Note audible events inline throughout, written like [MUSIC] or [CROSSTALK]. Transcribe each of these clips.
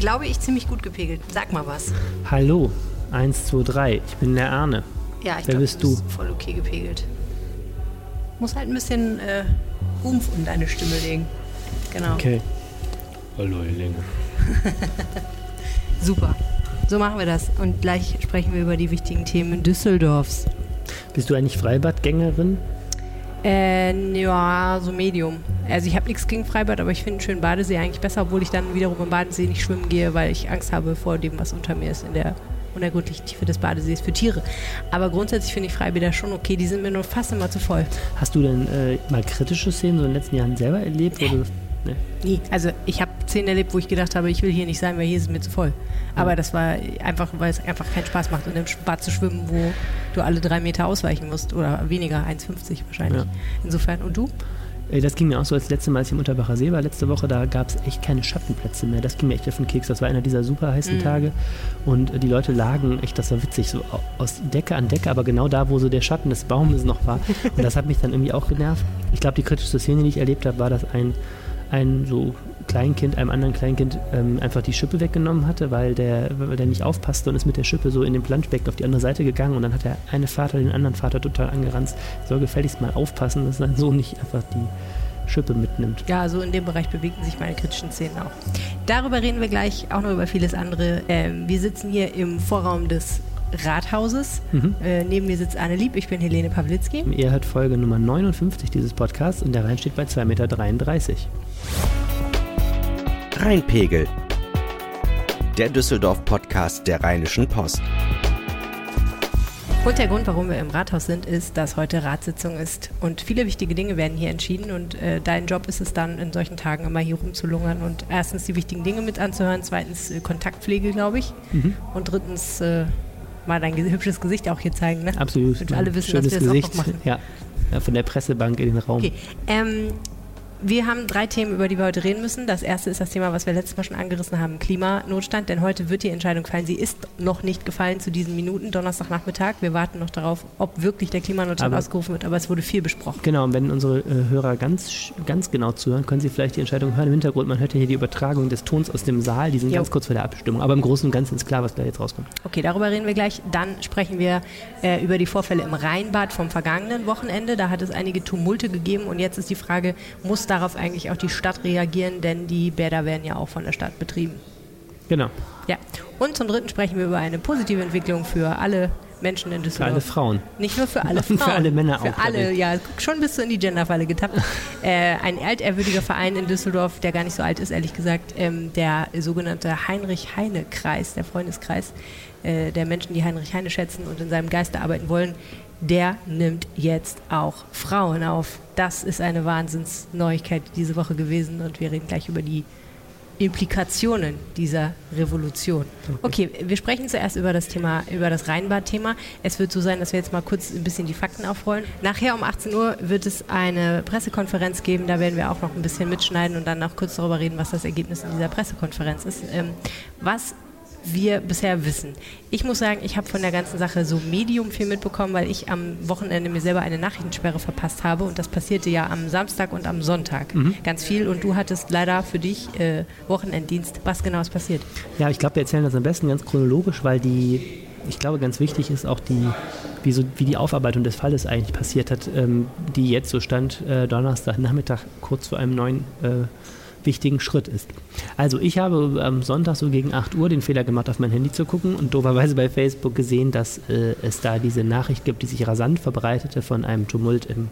glaube ich, ziemlich gut gepegelt. Sag mal was. Hallo, 1, 2, 3. Ich bin der Arne. Ja, ich Wer glaube, bist du du? bist voll okay gepegelt. Muss halt ein bisschen äh, Umf in deine Stimme legen. Genau. Okay. Hallo, Helene. [LAUGHS] Super. So machen wir das. Und gleich sprechen wir über die wichtigen Themen Düsseldorfs. Bist du eigentlich Freibadgängerin? Äh, ja, so Medium. Also ich habe nichts gegen Freibad, aber ich finde einen schönen Badesee eigentlich besser, obwohl ich dann wiederum im Badesee nicht schwimmen gehe, weil ich Angst habe vor dem, was unter mir ist in der unergründlichen Tiefe des Badesees für Tiere. Aber grundsätzlich finde ich Freibäder schon okay, die sind mir nur fast immer zu voll. Hast du denn äh, mal kritische Szenen so in den letzten Jahren selber erlebt? Wo du, ne? Nie. Also ich habe Szenen erlebt, wo ich gedacht habe, ich will hier nicht sein, weil hier ist es mir zu voll. Aber das war einfach, weil es einfach keinen Spaß macht, in einem Bad zu schwimmen, wo du alle drei Meter ausweichen musst oder weniger, 1,50 wahrscheinlich. Ja. Insofern. Und du? Das ging mir auch so, als letzte Mal, als ich im Unterbacher See war, letzte Woche, da gab es echt keine Schattenplätze mehr. Das ging mir echt auf den Keks. Das war einer dieser super heißen Mhm. Tage. Und äh, die Leute lagen, echt, das war witzig, so au- aus Decke an Decke, aber genau da, wo so der Schatten des Baumes noch war. [LAUGHS] Und das hat mich dann irgendwie auch genervt. Ich glaube, die kritischste Szene, die ich erlebt habe, war, dass ein, ein so Kleinkind einem anderen Kleinkind ähm, einfach die Schippe weggenommen hatte, weil der, weil der nicht aufpasste und ist mit der Schippe so in den Planschbecken auf die andere Seite gegangen und dann hat der eine Vater den anderen Vater total angeranzt. Soll gefälligst mal aufpassen, dass sein Sohn nicht einfach die Schippe mitnimmt. Ja, so in dem Bereich bewegten sich meine kritischen Szenen auch. Darüber reden wir gleich auch noch über vieles andere. Ähm, wir sitzen hier im Vorraum des Rathauses. Mhm. Äh, neben mir sitzt Anne Lieb, ich bin Helene Pawlitzki. Ihr hört Folge Nummer 59 dieses Podcasts und der Rhein steht bei 2,33 Meter. Rheinpegel. Der Düsseldorf-Podcast der Rheinischen Post. Und der Grund, warum wir im Rathaus sind, ist, dass heute Ratssitzung ist und viele wichtige Dinge werden hier entschieden und äh, dein Job ist es dann, in solchen Tagen immer hier rumzulungern und erstens die wichtigen Dinge mit anzuhören, zweitens äh, Kontaktpflege, glaube ich, Mhm. und drittens äh, mal dein hübsches Gesicht auch hier zeigen. Ne? Absolut. Damit wir alle wissen, dass wir das auch Gesicht. noch machen. Ja. ja, von der Pressebank in den Raum. Okay. Ähm, wir haben drei Themen, über die wir heute reden müssen. Das erste ist das Thema, was wir letztes Mal schon angerissen haben, Klimanotstand. Denn heute wird die Entscheidung fallen. Sie ist noch nicht gefallen zu diesen Minuten, Donnerstagnachmittag. Wir warten noch darauf, ob wirklich der Klimanotstand Aber- ausgerufen wird. Aber es wurde viel besprochen. Genau, und wenn unsere äh, Hörer ganz, ganz genau zuhören, können sie vielleicht die Entscheidung hören im Hintergrund. Man hört ja hier die Übertragung des Tons aus dem Saal, die sind Jo. ganz kurz vor der Abstimmung. Aber im Großen und Ganzen ist klar, was da jetzt rauskommt. Okay, darüber reden wir gleich. Dann sprechen wir äh, über die Vorfälle im Rheinbad vom vergangenen Wochenende. Da hat es einige Tumulte gegeben und jetzt ist die Frage, muss darauf eigentlich auch die Stadt reagieren? Denn die Bäder werden ja auch von der Stadt betrieben. Genau, Ja. Und zum Dritten sprechen wir über eine positive Entwicklung für alle Menschen in für Düsseldorf. alle Frauen. Nicht nur für alle [LAUGHS] Frauen. für alle Männer Für auch, alle, glaub ich. ja. Schon bist du in die Genderfalle getappt. [LAUGHS] äh, ein altehrwürdiger Verein in Düsseldorf, der gar nicht so alt ist, ehrlich gesagt, ähm, der sogenannte Heinrich-Heine-Kreis, der Freundeskreis äh, der Menschen, die Heinrich Heine schätzen und in seinem Geiste arbeiten wollen, der nimmt jetzt auch Frauen auf. Das ist eine Wahnsinnsneuigkeit diese Woche gewesen und wir reden gleich über die Implikationen dieser Revolution. Okay, wir sprechen zuerst über das Thema, über das Rheinbad-Thema. Es wird so sein, dass wir jetzt mal kurz ein bisschen die Fakten aufrollen. Nachher um 18 Uhr wird es eine Pressekonferenz geben. Da werden wir auch noch ein bisschen mitschneiden und dann noch kurz darüber reden, was das Ergebnis in dieser Pressekonferenz ist. Ähm, was wir bisher wissen. Ich muss sagen, ich habe von der ganzen Sache so medium viel mitbekommen, weil ich am Wochenende mir selber eine Nachrichtensperre verpasst habe und das passierte ja am Samstag und am Sonntag ganz viel und du hattest leider für dich äh, Wochenenddienst. Was genau ist passiert? Ja, ich glaube, wir erzählen das am besten ganz chronologisch, weil die, ich glaube, ganz wichtig ist auch die, wie, so, wie die Aufarbeitung des Falles eigentlich passiert hat, ähm, die jetzt so stand äh, Donnerstagnachmittag kurz vor einem neuen äh, wichtigen Schritt ist. Also ich habe am Sonntag so gegen 8 Uhr den Fehler gemacht, auf mein Handy zu gucken und dooferweise bei Facebook gesehen, dass äh, es da diese Nachricht gibt, die sich rasant verbreitete von einem Tumult im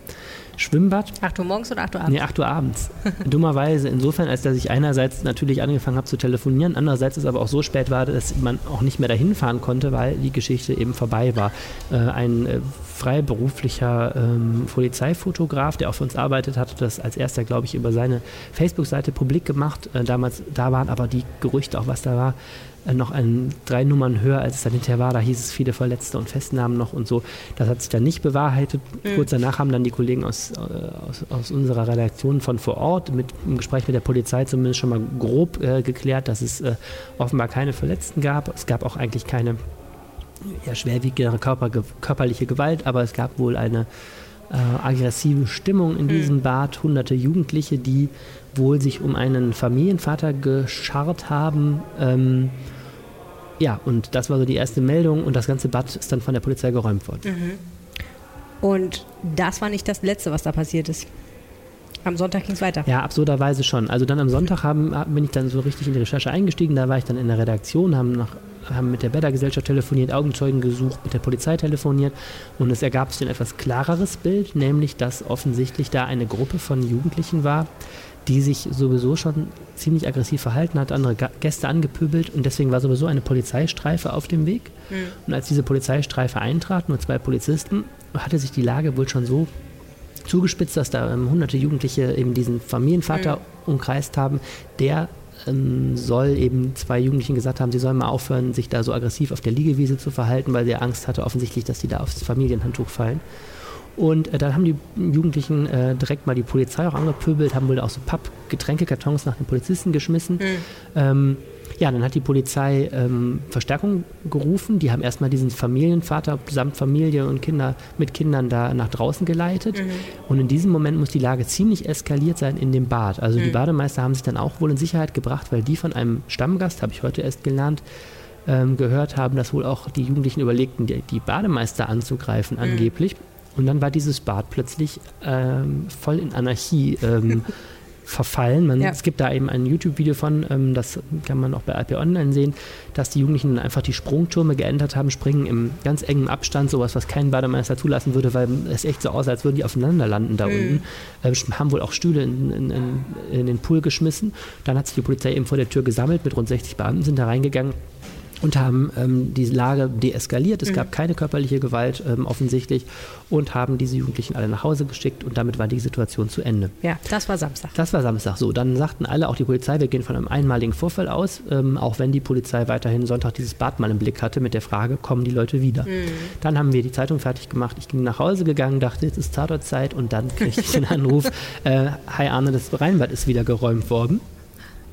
Schwimmbad. 8 Uhr morgens oder 8 Uhr abends? Nee, 8 Uhr abends. [LAUGHS] Dummerweise insofern, als dass ich einerseits natürlich angefangen habe zu telefonieren, andererseits es aber auch so spät war, dass man auch nicht mehr dahin fahren konnte, weil die Geschichte eben vorbei war. Äh, ein äh, freiberuflicher ähm, Polizeifotograf, der auch für uns arbeitet, hat das als erster, glaube ich, über seine Facebook-Seite publik gemacht. Äh, damals, da waren aber die Gerüchte, auch was da war, noch ein, drei Nummern höher, als es dann hinterher war. Da hieß es viele Verletzte und Festnahmen noch und so. Das hat sich dann nicht bewahrheitet. Kurz danach haben dann die Kollegen aus, äh, aus, aus unserer Redaktion von vor Ort mit im Gespräch mit der Polizei zumindest schon mal grob äh, geklärt, dass es äh, offenbar keine Verletzten gab. Es gab auch eigentlich keine ja, schwerwiegende Körper, körperliche Gewalt, aber es gab wohl eine äh, aggressive Stimmung in diesem mhm. Bad. Hunderte Jugendliche, die wohl sich um einen Familienvater gescharrt haben. Ähm, ja, und das war so die erste Meldung und das ganze Bad ist dann von der Polizei geräumt worden. Mhm. Und das war nicht das Letzte, was da passiert ist. Am Sonntag ging es weiter. Ja, absurderweise schon. Also dann am Sonntag haben, bin ich dann so richtig in die Recherche eingestiegen. Da war ich dann in der Redaktion, haben, nach, haben mit der Bäder-Gesellschaft telefoniert, Augenzeugen gesucht, mit der Polizei telefoniert. Und es ergab sich ein etwas klareres Bild, nämlich dass offensichtlich da eine Gruppe von Jugendlichen war, die sich sowieso schon ziemlich aggressiv verhalten hat, andere Gäste angepöbelt und deswegen war sowieso eine Polizeistreife auf dem Weg. Mhm. Und als diese Polizeistreife eintrat, nur zwei Polizisten, hatte sich die Lage wohl schon so zugespitzt, dass da ähm, hunderte Jugendliche eben diesen Familienvater mhm. umkreist haben, der ähm, soll eben zwei Jugendlichen gesagt haben, sie sollen mal aufhören, sich da so aggressiv auf der Liegewiese zu verhalten, weil der Angst hatte offensichtlich, dass die da aufs Familienhandtuch fallen. Und äh, dann haben die Jugendlichen äh, direkt mal die Polizei auch angepöbelt, haben wohl auch so Pappgetränkekartons nach den Polizisten geschmissen. Mhm. Ähm, ja, dann hat die Polizei ähm, Verstärkung gerufen. Die haben erstmal diesen Familienvater samt Familie und Kinder mit Kindern da nach draußen geleitet. Mhm. Und in diesem Moment muss die Lage ziemlich eskaliert sein in dem Bad. Also mhm. die Bademeister haben sich dann auch wohl in Sicherheit gebracht, weil die von einem Stammgast, habe ich heute erst gelernt, ähm, gehört haben, dass wohl auch die Jugendlichen überlegten, die, die Bademeister anzugreifen mhm. angeblich. Und dann war dieses Bad plötzlich ähm, voll in Anarchie ähm, [LAUGHS] verfallen. Man, ja. Es gibt da eben ein YouTube-Video von, ähm, das kann man auch bei IP Online sehen, dass die Jugendlichen dann einfach die Sprungtürme geändert haben, springen im ganz engen Abstand, sowas, was kein Bademeister zulassen würde, weil es echt so aussah, als würden die aufeinander landen da mhm. unten. Ähm, haben wohl auch Stühle in, in, in, in den Pool geschmissen. Dann hat sich die Polizei eben vor der Tür gesammelt mit rund 60 Beamten, sind da reingegangen und haben ähm, die Lage deeskaliert. Es mhm. gab keine körperliche Gewalt ähm, offensichtlich und haben diese Jugendlichen alle nach Hause geschickt und damit war die Situation zu Ende. Ja, das war Samstag. Das war Samstag. So, dann sagten alle, auch die Polizei, wir gehen von einem einmaligen Vorfall aus, ähm, auch wenn die Polizei weiterhin Sonntag dieses Bad mal im Blick hatte mit der Frage, kommen die Leute wieder? Mhm. Dann haben wir die Zeitung fertig gemacht. Ich bin nach Hause gegangen, dachte, jetzt ist Tatortzeit und dann kriegte ich den [LAUGHS] Anruf, äh, hi Arne, das Rheinbad ist wieder geräumt worden.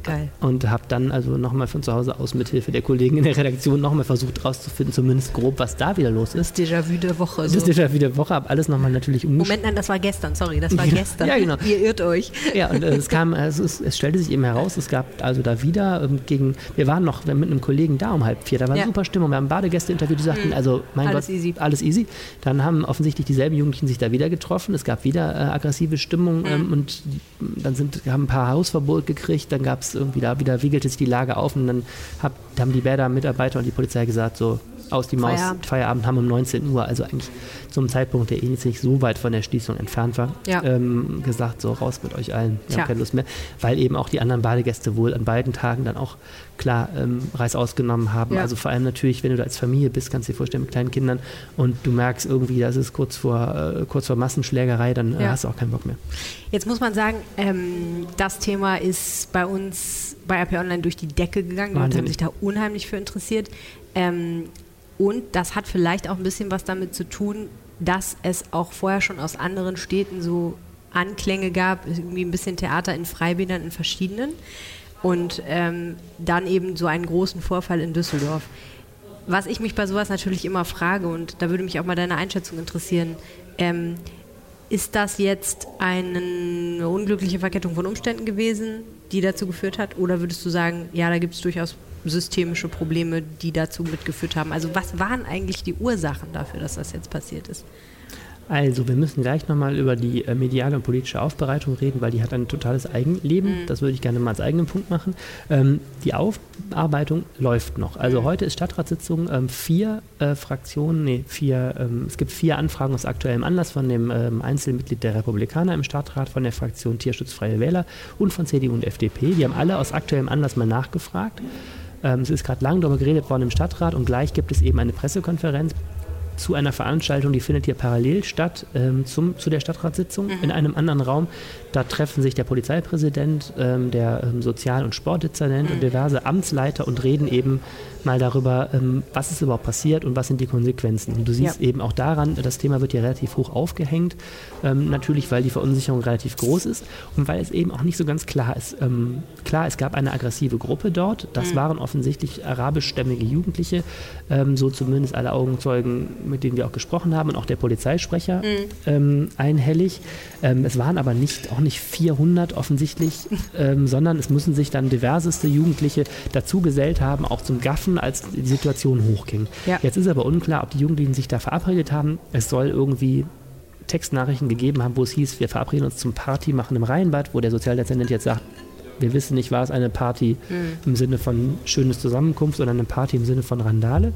Geil. Und habe dann also nochmal von zu Hause aus mit Hilfe der Kollegen in der Redaktion nochmal versucht rauszufinden, zumindest grob, was da wieder los ist. Déjà-vu der Woche. So. Das Déjà-vu der Woche, habe alles nochmal natürlich umgeschrieben. Moment, nein, das war gestern, sorry, das war gestern. ja, genau. Ihr irrt euch. Ja, und äh, es kam, also es, es, stellte sich eben heraus, es gab also da wieder ähm, gegen, wir waren noch mit einem Kollegen da um halb vier, da war ja. super Stimmung, wir haben Badegäste interviewt, die sagten, mhm. also mein alles Gott, easy. alles easy. Dann haben offensichtlich dieselben Jugendlichen sich da wieder getroffen, es gab wieder äh, aggressive Stimmung mhm. ähm, und dann sind, haben ein paar Hausverbot gekriegt, dann gab es irgendwie da wieder Wiege wiegelte sich die Lage auf und dann hab, haben die Bäder-Mitarbeiter und die Polizei gesagt, so aus die Maus, Feierabend. Feierabend haben um 19 Uhr, also eigentlich zum Zeitpunkt, der eh nicht so weit von der Schließung entfernt war, ja. ähm, gesagt, so raus mit euch allen, wir haben keine Lust mehr, weil eben auch die anderen Badegäste wohl an beiden Tagen dann auch klar ähm, Reis ausgenommen haben. Ja. Also vor allem natürlich, wenn du da als Familie bist, kannst du dir vorstellen, mit kleinen Kindern und du merkst irgendwie, das ist kurz vor, äh, kurz vor Massenschlägerei, dann äh, ja. hast du auch keinen Bock mehr. Jetzt muss man sagen, ähm, das Thema ist bei uns bei RP Online durch die Decke gegangen. Die Leute haben sich da unheimlich für interessiert. Ähm, und das hat vielleicht auch ein bisschen was damit zu tun, dass es auch vorher schon aus anderen Städten so Anklänge gab, irgendwie ein bisschen Theater in Freibädern in verschiedenen. Und ähm, dann eben so einen großen Vorfall in Düsseldorf. Was ich mich bei sowas natürlich immer frage, und da würde mich auch mal deine Einschätzung interessieren, ähm, ist das jetzt eine unglückliche Verkettung von Umständen gewesen, die dazu geführt hat? Oder würdest du sagen, ja, da gibt es durchaus systemische Probleme, die dazu mitgeführt haben? Also was waren eigentlich die Ursachen dafür, dass das jetzt passiert ist? Also, wir müssen gleich nochmal über die äh, mediale und politische Aufbereitung reden, weil die hat ein totales Eigenleben. Mhm. Das würde ich gerne mal als eigenen Punkt machen. Ähm, die Aufarbeitung läuft noch. Also, mhm. heute ist Stadtratssitzung. Ähm, vier äh, Fraktionen, nee, vier, ähm, es gibt vier Anfragen aus aktuellem Anlass von dem ähm, Einzelmitglied der Republikaner im Stadtrat, von der Fraktion Tierschutzfreie Wähler und von CDU und FDP. Die haben alle aus aktuellem Anlass mal nachgefragt. Ähm, es ist gerade lang darüber geredet worden im Stadtrat und gleich gibt es eben eine Pressekonferenz zu einer Veranstaltung, die findet hier parallel statt ähm, zum, zu der Stadtratssitzung mhm. in einem anderen Raum. Da treffen sich der Polizeipräsident, ähm, der ähm, Sozial- und Sportdezernent und diverse Amtsleiter und reden eben mal darüber, ähm, was ist überhaupt passiert und was sind die Konsequenzen. Und du siehst ja. eben auch daran, das Thema wird hier relativ hoch aufgehängt, ähm, natürlich, weil die Verunsicherung relativ groß ist und weil es eben auch nicht so ganz klar ist. Ähm, klar es gab eine aggressive Gruppe dort. Das Mhm. waren offensichtlich arabischstämmige Jugendliche, ähm, so zumindest alle Augenzeugen, mit denen wir auch gesprochen haben und auch der Polizeisprecher Mhm. einhellig. Es waren aber nicht, auch nicht 400 offensichtlich, [LAUGHS] ähm, sondern es müssen sich dann diverseste Jugendliche dazu gesellt haben, auch zum Gaffen, als die Situation hochging. Ja. Jetzt ist aber unklar, ob die Jugendlichen sich da verabredet haben. Es soll irgendwie Textnachrichten gegeben haben, wo es hieß, wir verabreden uns zum Party machen im Rheinbad, wo der Sozialdezernent jetzt sagt, wir wissen nicht, war es eine Party im Sinne von schönes Zusammenkunft, sondern eine Party im Sinne von Randale.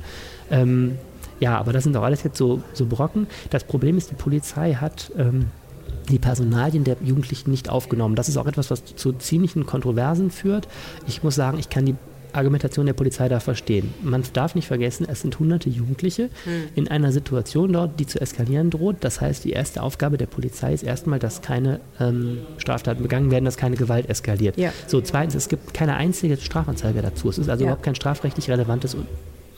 Ähm, ja, aber das sind doch alles jetzt so, so Brocken. Das Problem ist, die Polizei hat ähm, die Personalien der Jugendlichen nicht aufgenommen. Das ist auch etwas, was zu ziemlichen Kontroversen führt. Ich muss sagen, ich kann die Argumentation der Polizei da verstehen. Man darf nicht vergessen, es sind hunderte Jugendliche in einer Situation dort, die zu eskalieren droht. Das heißt, die erste Aufgabe der Polizei ist erstmal, dass keine ähm, Straftaten begangen werden, dass keine Gewalt eskaliert. Ja. So, zweitens, es gibt keine einzige Strafanzeige dazu. Es ist also Ja. überhaupt kein strafrechtlich relevantes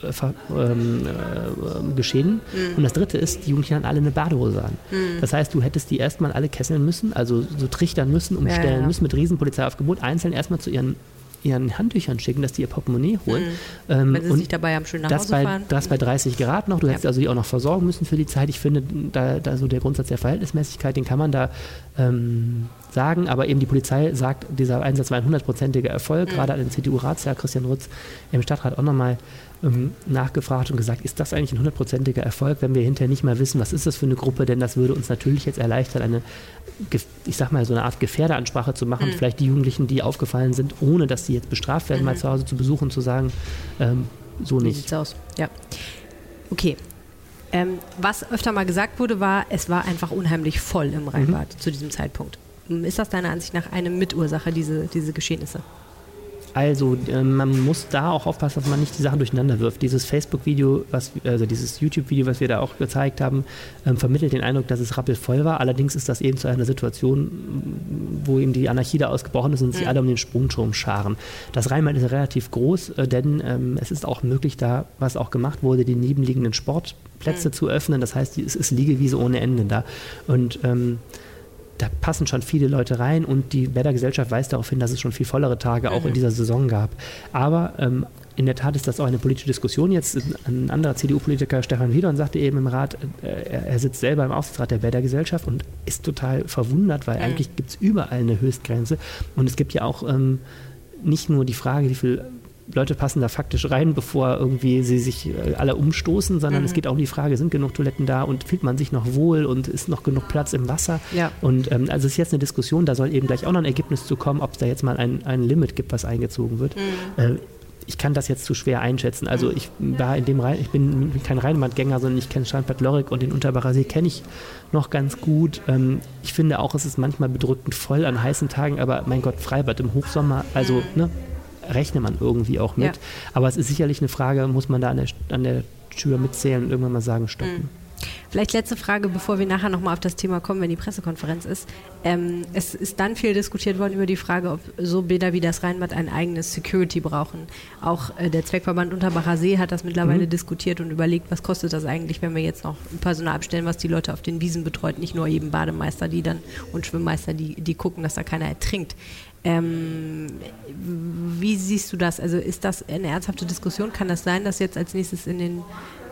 ähm, äh, Geschehen. Und das dritte ist, die Jugendlichen hatten alle eine Badehose an. Das heißt, du hättest die erstmal alle kesseln müssen, also so trichtern müssen, umstellen Ja, ja. müssen mit Riesenpolizeiaufgebot, einzeln erstmal zu ihren, ihren Handtüchern schicken, dass die ihr Portemonnaie holen. Ähm, Wenn sie und dabei am schön nach das Hause bei, fahren. das bei 30 Grad noch. Du Ja. hättest also die auch noch versorgen müssen für die Zeit. Ich finde, da, da so der Grundsatz der Verhältnismäßigkeit, den kann man da ähm, sagen. Aber eben die Polizei sagt, dieser Einsatz war ein hundertprozentiger Erfolg. Mhm. Gerade hat den CDU-Ratsherr Christian Rutz im Stadtrat auch nochmal ähm, nachgefragt und gesagt, ist das eigentlich ein hundertprozentiger Erfolg, wenn wir hinterher nicht mal wissen, was ist das für eine Gruppe, denn das würde uns natürlich jetzt erleichtern, eine, ich sag mal, so eine Art Gefährderansprache zu Mhm. machen, vielleicht die Jugendlichen, die aufgefallen sind, ohne dass sie jetzt bestraft werden, mal zu Hause zu besuchen, zu sagen, ähm, so Wie nicht. sieht's aus? Ja. Okay. Ähm, was öfter mal gesagt wurde, war, es war einfach unheimlich voll im Rheinbad Mhm. zu diesem Zeitpunkt. Ist das deiner Ansicht nach eine Mitursache, diese, diese Geschehnisse? Also äh, man muss da auch aufpassen, dass man nicht die Sachen durcheinander wirft. Dieses Facebook-Video, also dieses YouTube-Video, was wir da auch gezeigt haben, ähm, vermittelt den Eindruck, dass es rappelvoll war. Allerdings ist das eben zu einer Situation, wo eben die Anarchie da ausgebrochen ist und sich alle um den Sprungturm scharen. Das Rheinland ist relativ groß, äh, denn ähm, es ist auch möglich, da, was auch gemacht wurde, die nebenliegenden Sportplätze zu öffnen. Das heißt, es ist Liegewiese ohne Ende da. Und ähm, da passen schon viele Leute rein und die Bädergesellschaft weist darauf hin, dass es schon viel vollere Tage auch in dieser Saison gab. Aber ähm, in der Tat ist das auch eine politische Diskussion. Jetzt ein anderer CDU-Politiker, Stefan Wiedern, sagte eben im Rat, äh, er, sitzt selber im Aufsichtsrat der Bädergesellschaft und ist total verwundert, weil eigentlich gibt es überall eine Höchstgrenze. Und es gibt ja auch ähm, nicht nur die Frage, wie viele Leute passen da faktisch rein, bevor irgendwie sie sich äh, alle umstoßen, sondern es geht auch um die Frage, sind genug Toiletten da und fühlt man sich noch wohl und ist noch genug Platz im Wasser? Ja. Und ähm, also es ist jetzt eine Diskussion, da soll eben gleich auch noch ein Ergebnis zu kommen, ob es da jetzt mal ein, ein Limit gibt, was eingezogen wird. Äh, ich kann das jetzt zu schwer einschätzen. Also ich war in dem Rhein, ich bin kein Rheinlandgänger, sondern ich kenne Steinbad Lorrik und den Unterbacher See kenne ich noch ganz gut. Ähm, ich finde auch, es ist manchmal bedrückend voll an heißen Tagen, aber mein Gott, Freibad im Hochsommer, also ne, rechne man irgendwie auch mit. Ja. Aber es ist sicherlich eine Frage, muss man da an der, an der Tür mitzählen und irgendwann mal sagen, stoppen. Vielleicht letzte Frage, bevor wir nachher nochmal auf das Thema kommen, wenn die Pressekonferenz ist. Ähm, es ist dann viel diskutiert worden über die Frage, ob so Bäder wie das Rheinbad ein eigenes Security brauchen. Auch äh, der Zweckverband Unterbacher See hat das mittlerweile diskutiert und überlegt, was kostet das eigentlich, wenn wir jetzt noch ein Personal abstellen, was die Leute auf den Wiesen betreut, nicht nur eben Bademeister, die dann und Schwimmmeister, die, die gucken, dass da keiner ertrinkt. Ähm, wie siehst du das? Also ist das eine ernsthafte Diskussion? Kann das sein, dass jetzt als nächstes in den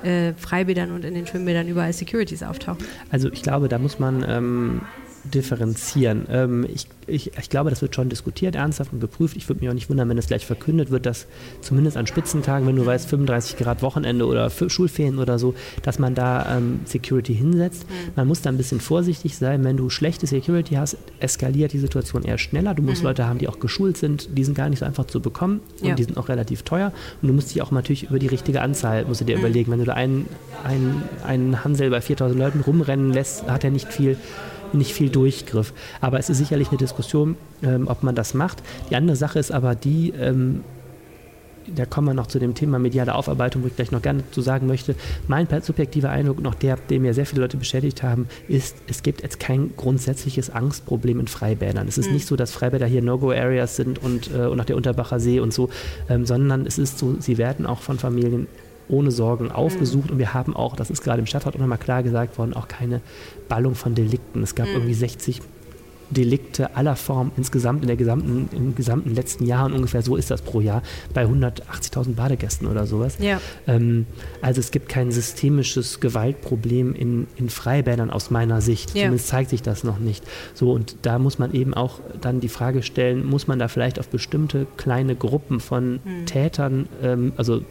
äh, Freibädern und in den Schwimmbädern überall Securities auftauchen? Also ich glaube, da muss man ähm, differenzieren. Ähm, ich, ich, ich glaube, das wird schon diskutiert, ernsthaft und geprüft. Ich würde mich auch nicht wundern, wenn es gleich verkündet wird, dass zumindest an Spitzentagen, wenn du weißt, 35 Grad Wochenende oder Schulferien oder so, dass man da ähm, Security hinsetzt. Man muss da ein bisschen vorsichtig sein. Wenn du schlechte Security hast, eskaliert die Situation eher schneller. Du musst Leute haben, die auch geschult sind. Die sind gar nicht so einfach zu bekommen und Ja. die sind auch relativ teuer. Und du musst dich auch natürlich über die richtige Anzahl musst du dir überlegen. Wenn du da einen, einen, einen Hansel bei 4000 Leuten rumrennen lässt, hat er nicht viel nicht viel Durchgriff. Aber es ist sicherlich eine Diskussion, ähm, ob man das macht. Die andere Sache ist aber die, ähm, da kommen wir noch zu dem Thema mediale Aufarbeitung, wo ich gleich noch gerne zu sagen möchte. Mein subjektiver Eindruck, noch der, den mir sehr viele Leute bestätigt haben, ist, es gibt jetzt kein grundsätzliches Angstproblem in Freibädern. Es ist nicht so, dass Freibäder hier No-Go-Areas sind und, äh, und auch der Unterbacher See und so, ähm, sondern es ist so, sie werden auch von Familien ohne Sorgen aufgesucht und wir haben auch, das ist gerade im Stadtrat auch nochmal klar gesagt worden, auch keine Ballung von Delikten. Es gab irgendwie 60 Delikte aller Formen insgesamt in der gesamten, im gesamten letzten Jahr und ungefähr so ist das pro Jahr bei 180.000 Badegästen oder sowas. Ja. Ähm, also es gibt kein systemisches Gewaltproblem in, in Freibädern aus meiner Sicht. Ja. Zumindest zeigt sich das noch nicht. So und da muss man eben auch dann die Frage stellen, muss man da vielleicht auf bestimmte kleine Gruppen von Hm. Tätern, ähm, also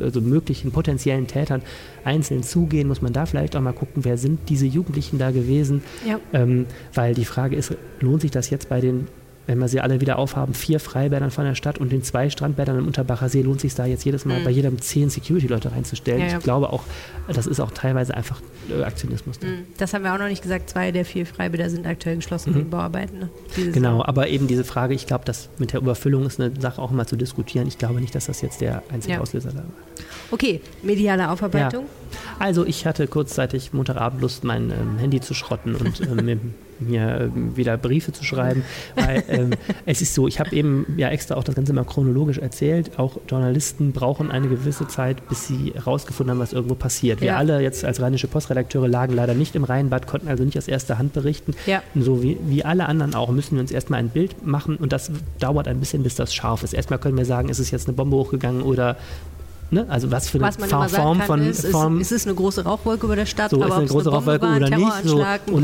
also möglichen potenziellen Tätern einzeln zugehen, muss man da vielleicht auch mal gucken, wer sind diese Jugendlichen da gewesen, Ja. ähm, weil die Frage ist, lohnt sich das jetzt bei den, wenn wir sie alle wieder aufhaben, vier Freibädern von der Stadt und den zwei Strandbädern im Unterbacher See, lohnt sich da jetzt jedes Mal Mhm. bei jedem zehn Security-Leute reinzustellen? Ja, ja. Ich glaube auch, das ist auch teilweise einfach äh, Aktionismus. dann. Mhm. Das haben wir auch noch nicht gesagt. Zwei der vier Freibäder sind aktuell geschlossen wegen Bauarbeiten. Ne? Genau, aber eben diese Frage, ich glaube, das mit der Überfüllung ist eine Sache auch mal zu diskutieren. Ich glaube nicht, dass das jetzt der einzige Ja. Auslöser da war. Okay, mediale Aufarbeitung. Also ich hatte kurzzeitig Montagabend Lust, mein ähm, Handy zu schrotten und ähm, [LAUGHS] mir, ähm, wieder Briefe zu schreiben, weil ähm, [LAUGHS] es ist so, ich habe eben ja extra auch das Ganze mal chronologisch erzählt. Auch Journalisten brauchen eine gewisse Zeit, bis sie herausgefunden haben, was irgendwo passiert. Wir Ja. alle jetzt als rheinische Postredakteure lagen leider nicht im Rheinbad, konnten also nicht aus erster Hand berichten. Ja. Und so wie, wie alle anderen auch müssen wir uns erstmal ein Bild machen und das dauert ein bisschen, bis das scharf ist. Erstmal können wir sagen, ist es jetzt eine Bombe hochgegangen oder Ne? Also was für eine Was Form kann, von ist, Form, ist, ist es eine große Rauchwolke über der Stadt, so ist eine es große eine Bombe Rauchwolke war, oder nicht. So. Und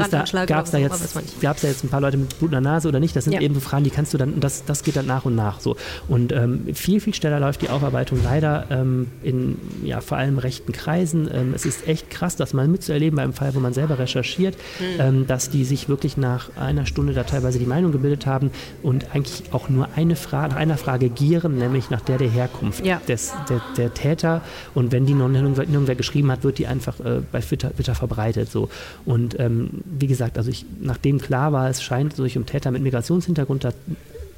gab es da jetzt, gab's da jetzt ein paar Leute mit Blut in der Nase oder nicht? Das sind Ja. eben so Fragen, die kannst du dann, das, das geht dann nach und nach so. Und ähm, viel, viel schneller läuft die Aufarbeitung leider ähm, in ja, vor allem rechten Kreisen. Ähm, es ist echt krass, das mal mitzuerleben bei einem Fall, wo man selber recherchiert, Hm. ähm, dass die sich wirklich nach einer Stunde da teilweise die Meinung gebildet haben und eigentlich auch nur eine Frage, nach einer Frage gieren, nämlich nach der der Herkunft Ja. des, der, der Täter. Und wenn die noch nirgendwer, nirgendwer geschrieben hat, wird die einfach äh, bei Twitter, Twitter verbreitet. So. Und ähm, wie gesagt, also ich, nachdem klar war, es scheint sich um Täter mit Migrationshintergrund da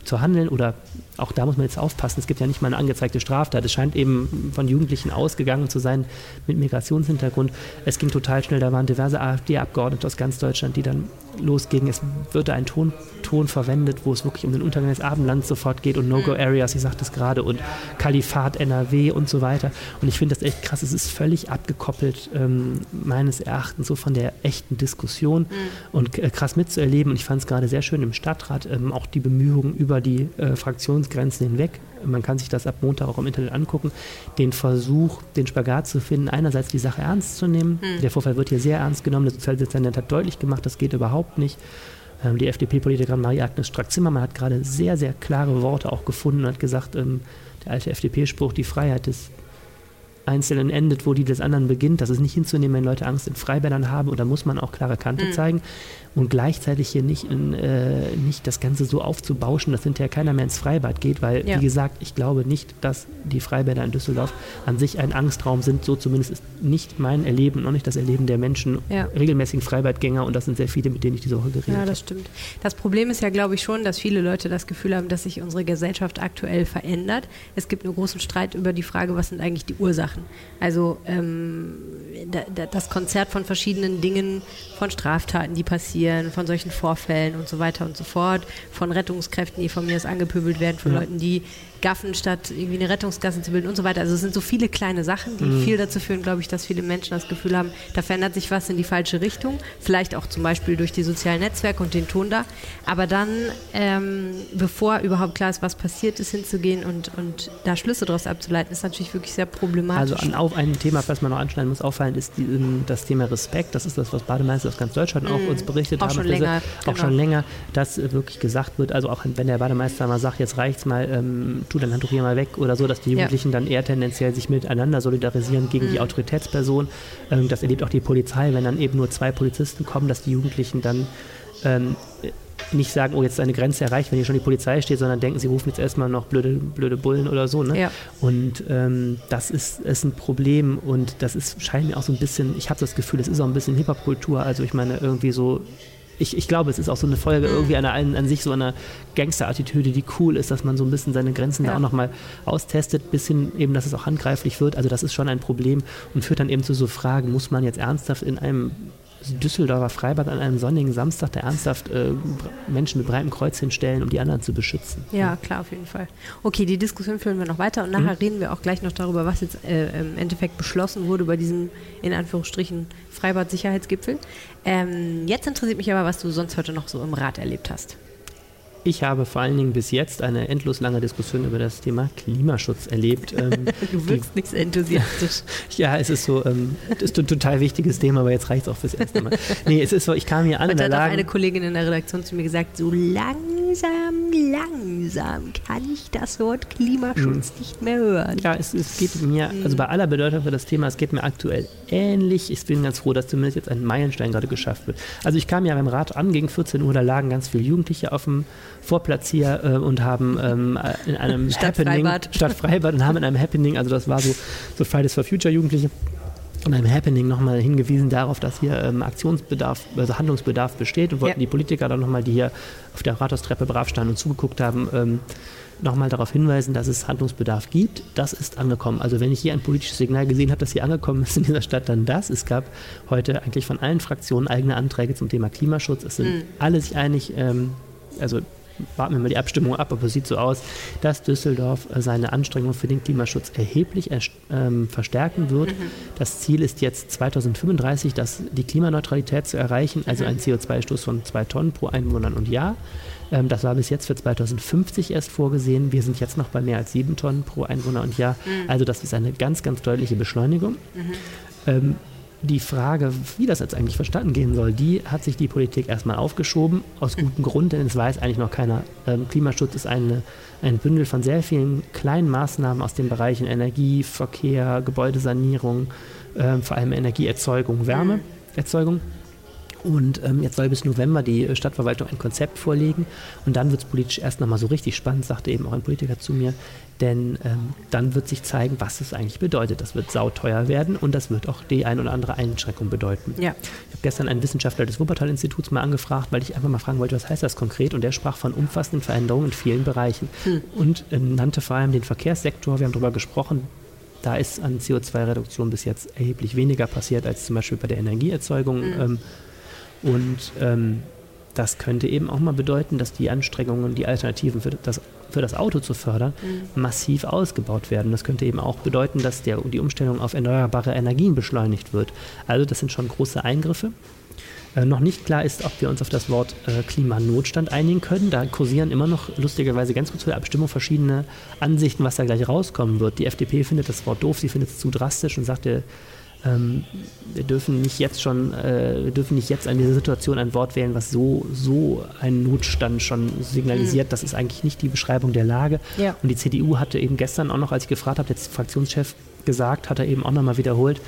zu handeln oder auch da muss man jetzt aufpassen, es gibt ja nicht mal eine angezeigte Straftat. Es scheint eben von Jugendlichen ausgegangen zu sein mit Migrationshintergrund. Es ging total schnell, da waren diverse AfD-Abgeordnete aus ganz Deutschland, die dann losgingen. Es wird ein Ton, Ton verwendet, wo es wirklich um den Untergang des Abendlands sofort geht und No-Go-Areas, ich sagte es gerade, und Kalifat NRW und so weiter. Und ich finde das echt krass. Es ist völlig abgekoppelt, ähm, meines Erachtens, so von der echten Diskussion und äh, krass mitzuerleben. Und ich fand es gerade sehr schön im Stadtrat, ähm, auch die Bemühungen über die äh, Fraktionsgrenzen hinweg. Man kann sich das ab Montag auch im Internet angucken. Den Versuch, den Spagat zu finden, einerseits die Sache ernst zu nehmen. Der Vorfall wird hier sehr ernst genommen. Der Sozialdezernent hat deutlich gemacht, das geht überhaupt nicht. Ähm, Die FDP-Politikerin Marie-Agnes Strack-Zimmermann hat gerade sehr, sehr klare Worte auch gefunden und hat gesagt, ähm, der alte FDP-Spruch, die Freiheit des Einzelnen endet, wo die des anderen beginnt. Das ist nicht hinzunehmen, wenn Leute Angst in Freibädern haben. Und da muss man auch klare Kante zeigen. Und gleichzeitig hier nicht, in, äh, nicht das Ganze so aufzubauschen, dass hinterher keiner mehr ins Freibad geht. Weil, Ja. wie gesagt, ich glaube nicht, dass die Freibäder in Düsseldorf an sich ein Angstraum sind. So zumindest ist nicht mein Erleben und auch nicht das Erleben der Menschen, Ja. regelmäßigen Freibadgänger. Und das sind sehr viele, mit denen ich diese Woche geredet Ja, habe. das stimmt. Das Problem ist ja, glaube ich, schon, dass viele Leute das Gefühl haben, dass sich unsere Gesellschaft aktuell verändert. Es gibt einen großen Streit über die Frage, was sind eigentlich die Ursachen. Also ähm, das Konzert von verschiedenen Dingen, von Straftaten, die passieren, von solchen Vorfällen und so weiter und so fort, von Rettungskräften, die von mir aus angepöbelt werden, von Ja. Leuten, die gaffen, statt irgendwie eine Rettungsgasse zu bilden und so weiter. Also es sind so viele kleine Sachen, die Mhm. viel dazu führen, glaube ich, dass viele Menschen das Gefühl haben, da verändert sich was in die falsche Richtung. Vielleicht auch zum Beispiel durch die sozialen Netzwerke und den Ton da. Aber dann, ähm, bevor überhaupt klar ist, was passiert ist, hinzugehen und, und da Schlüsse daraus abzuleiten, ist natürlich wirklich sehr problematisch. Also an, auf ein Thema, was man noch anschneiden muss, auffallen, ist die, ähm, das Thema Respekt. Das ist das, was Bademeister aus ganz Deutschland auch uns berichtet Auch haben. schon länger. Auch genau. schon länger, dass äh, wirklich gesagt wird, also auch wenn der Bademeister mal sagt, jetzt reicht's mal, ähm, tu dein Handtuch hier mal weg oder so, dass die Ja. Jugendlichen dann eher tendenziell sich miteinander solidarisieren gegen Mhm. die Autoritätsperson. Ähm, das erlebt auch die Polizei, wenn dann eben nur zwei Polizisten kommen, dass die Jugendlichen dann ähm, nicht sagen, oh, jetzt ist eine Grenze erreicht, wenn hier schon die Polizei steht, sondern denken, sie rufen jetzt erstmal noch blöde, blöde Bullen oder so. Ne? Ja. Und ähm, das ist, ist ein Problem und das ist, scheint mir auch so ein bisschen, ich habe das Gefühl, es ist auch ein bisschen Hip-Hop-Kultur. Also ich meine, irgendwie so, ich, ich glaube, es ist auch so eine Folge Mhm. irgendwie einer an, an sich so einer Gangster-Attitüde, die cool ist, dass man so ein bisschen seine Grenzen Ja. da auch nochmal austestet, bis hin eben, dass es auch handgreiflich wird. Also das ist schon ein Problem und führt dann eben zu so Fragen, muss man jetzt ernsthaft in einem Düsseldorfer Freibad an einem sonnigen Samstag da ernsthaft äh, Menschen mit breitem Kreuz hinstellen, um die anderen zu beschützen. Ja, klar, auf jeden Fall. Okay, die Diskussion führen wir noch weiter und nachher mhm. reden wir auch gleich noch darüber, was jetzt äh, im Endeffekt beschlossen wurde bei diesem, in Anführungsstrichen, Freibad-Sicherheitsgipfel. Ähm, jetzt interessiert mich aber, was du sonst heute noch so im Rat erlebt hast. Ich habe vor allen Dingen bis jetzt eine endlos lange Diskussion über das Thema Klimaschutz erlebt. Ähm, [LAUGHS] du wirkst nicht so enthusiastisch. [LAUGHS] ja, es ist so, ähm, das ist ein total wichtiges Thema, aber jetzt reicht es auch fürs erste Mal. Nee, es ist so, ich kam hier an. Und da hat auch eine Kollegin in der Redaktion zu mir gesagt, so langsam, langsam kann ich das Wort Klimaschutz hm. nicht mehr hören. Ja, es, es geht mir, hm. also bei aller Bedeutung für das Thema, es geht mir aktuell ähnlich. Ich bin ganz froh, dass zumindest jetzt ein Meilenstein gerade geschafft wird. Also ich kam ja beim Rat an, gegen 14 Uhr, da lagen ganz viele Jugendliche auf dem Vorplatz hier äh, und haben ähm, in einem [LAUGHS] Stadt Happening, Freibad. [LAUGHS] Stadt Freibad und haben in einem Happening, also das war so, so Fridays for Future Jugendliche, in einem Happening nochmal hingewiesen darauf, dass hier ähm, Aktionsbedarf, also Handlungsbedarf besteht und wollten ja. die Politiker dann nochmal, die hier auf der Rathaustreppe brav standen und zugeguckt haben, ähm, nochmal darauf hinweisen, dass es Handlungsbedarf gibt. Das ist angekommen. Also wenn ich hier ein politisches Signal gesehen habe, dass hier angekommen ist in dieser Stadt, dann das. Es gab heute eigentlich von allen Fraktionen eigene Anträge zum Thema Klimaschutz. Es sind mhm. alle sich einig, ähm, also warten wir mal die Abstimmung ab, aber es sieht so aus, dass Düsseldorf äh, seine Anstrengungen für den Klimaschutz erheblich ähm, verstärken wird. Mhm. Das Ziel ist jetzt 2035, dass die Klimaneutralität zu erreichen, also mhm. ein CO2-Stoß von zwei Tonnen pro Einwohner und Jahr. Ähm, das war bis jetzt für 2050 erst vorgesehen. Wir sind jetzt noch bei mehr als sieben Tonnen pro Einwohner und Jahr. Mhm. Also das ist eine ganz, ganz deutliche Beschleunigung. Mhm. Ähm, die Frage, wie das jetzt eigentlich verstanden gehen soll, die hat sich die Politik erstmal aufgeschoben, aus gutem Grund, denn es weiß eigentlich noch keiner. Ähm, Klimaschutz ist eine, ein Bündel von sehr vielen kleinen Maßnahmen aus den Bereichen Energie, Verkehr, Gebäudesanierung, äh, vor allem Energieerzeugung, Wärmeerzeugung. Und ähm, jetzt soll bis November die Stadtverwaltung ein Konzept vorlegen. Und dann wird es politisch erst nochmal so richtig spannend, sagte eben auch ein Politiker zu mir. Denn ähm, dann wird sich zeigen, was es eigentlich bedeutet. Das wird sauteuer werden und das wird auch die ein oder andere Einschränkung bedeuten. Ja. Ich habe gestern einen Wissenschaftler des Wuppertal-Instituts mal angefragt, weil ich einfach mal fragen wollte, was heißt das konkret? Und der sprach von umfassenden Veränderungen in vielen Bereichen hm. und äh, nannte vor allem den Verkehrssektor. Wir haben darüber gesprochen. Da ist an CO2-Reduktion bis jetzt erheblich weniger passiert als zum Beispiel bei der Energieerzeugung. Hm. Ähm, und ähm, das könnte eben auch mal bedeuten, dass die Anstrengungen, die Alternativen für das, für das Auto zu fördern, mhm. massiv ausgebaut werden. Das könnte eben auch bedeuten, dass der, die Umstellung auf erneuerbare Energien beschleunigt wird. Also das sind schon große Eingriffe. Äh, noch nicht klar ist, ob wir uns auf das Wort äh, Klimanotstand einigen können. Da kursieren immer noch lustigerweise ganz kurz vor der Abstimmung verschiedene Ansichten, was da gleich rauskommen wird. Die FDP findet das Wort doof, sie findet es zu drastisch und sagt, ähm, wir dürfen nicht jetzt schon, äh, wir dürfen nicht jetzt an dieser Situation ein Wort wählen, was so, so einen Notstand schon signalisiert. Mhm. Das ist eigentlich nicht die Beschreibung der Lage. Ja. Und die CDU hatte eben gestern auch noch, als ich gefragt habe, der Fraktionschef gesagt, hat er eben auch nochmal wiederholt,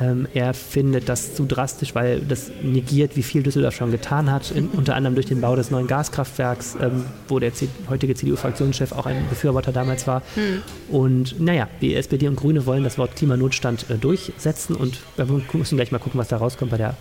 ähm, er findet das zu drastisch, weil das negiert, wie viel Düsseldorf schon getan hat, in, [LAUGHS] unter anderem durch den Bau des neuen Gaskraftwerks, ähm, wo der C heutige CDU-Fraktionschef auch ein Befürworter damals war. Hm. Und naja, die SPD und Grüne wollen das Wort Klimanotstand äh, durchsetzen und wir müssen gleich mal gucken, was da rauskommt bei der,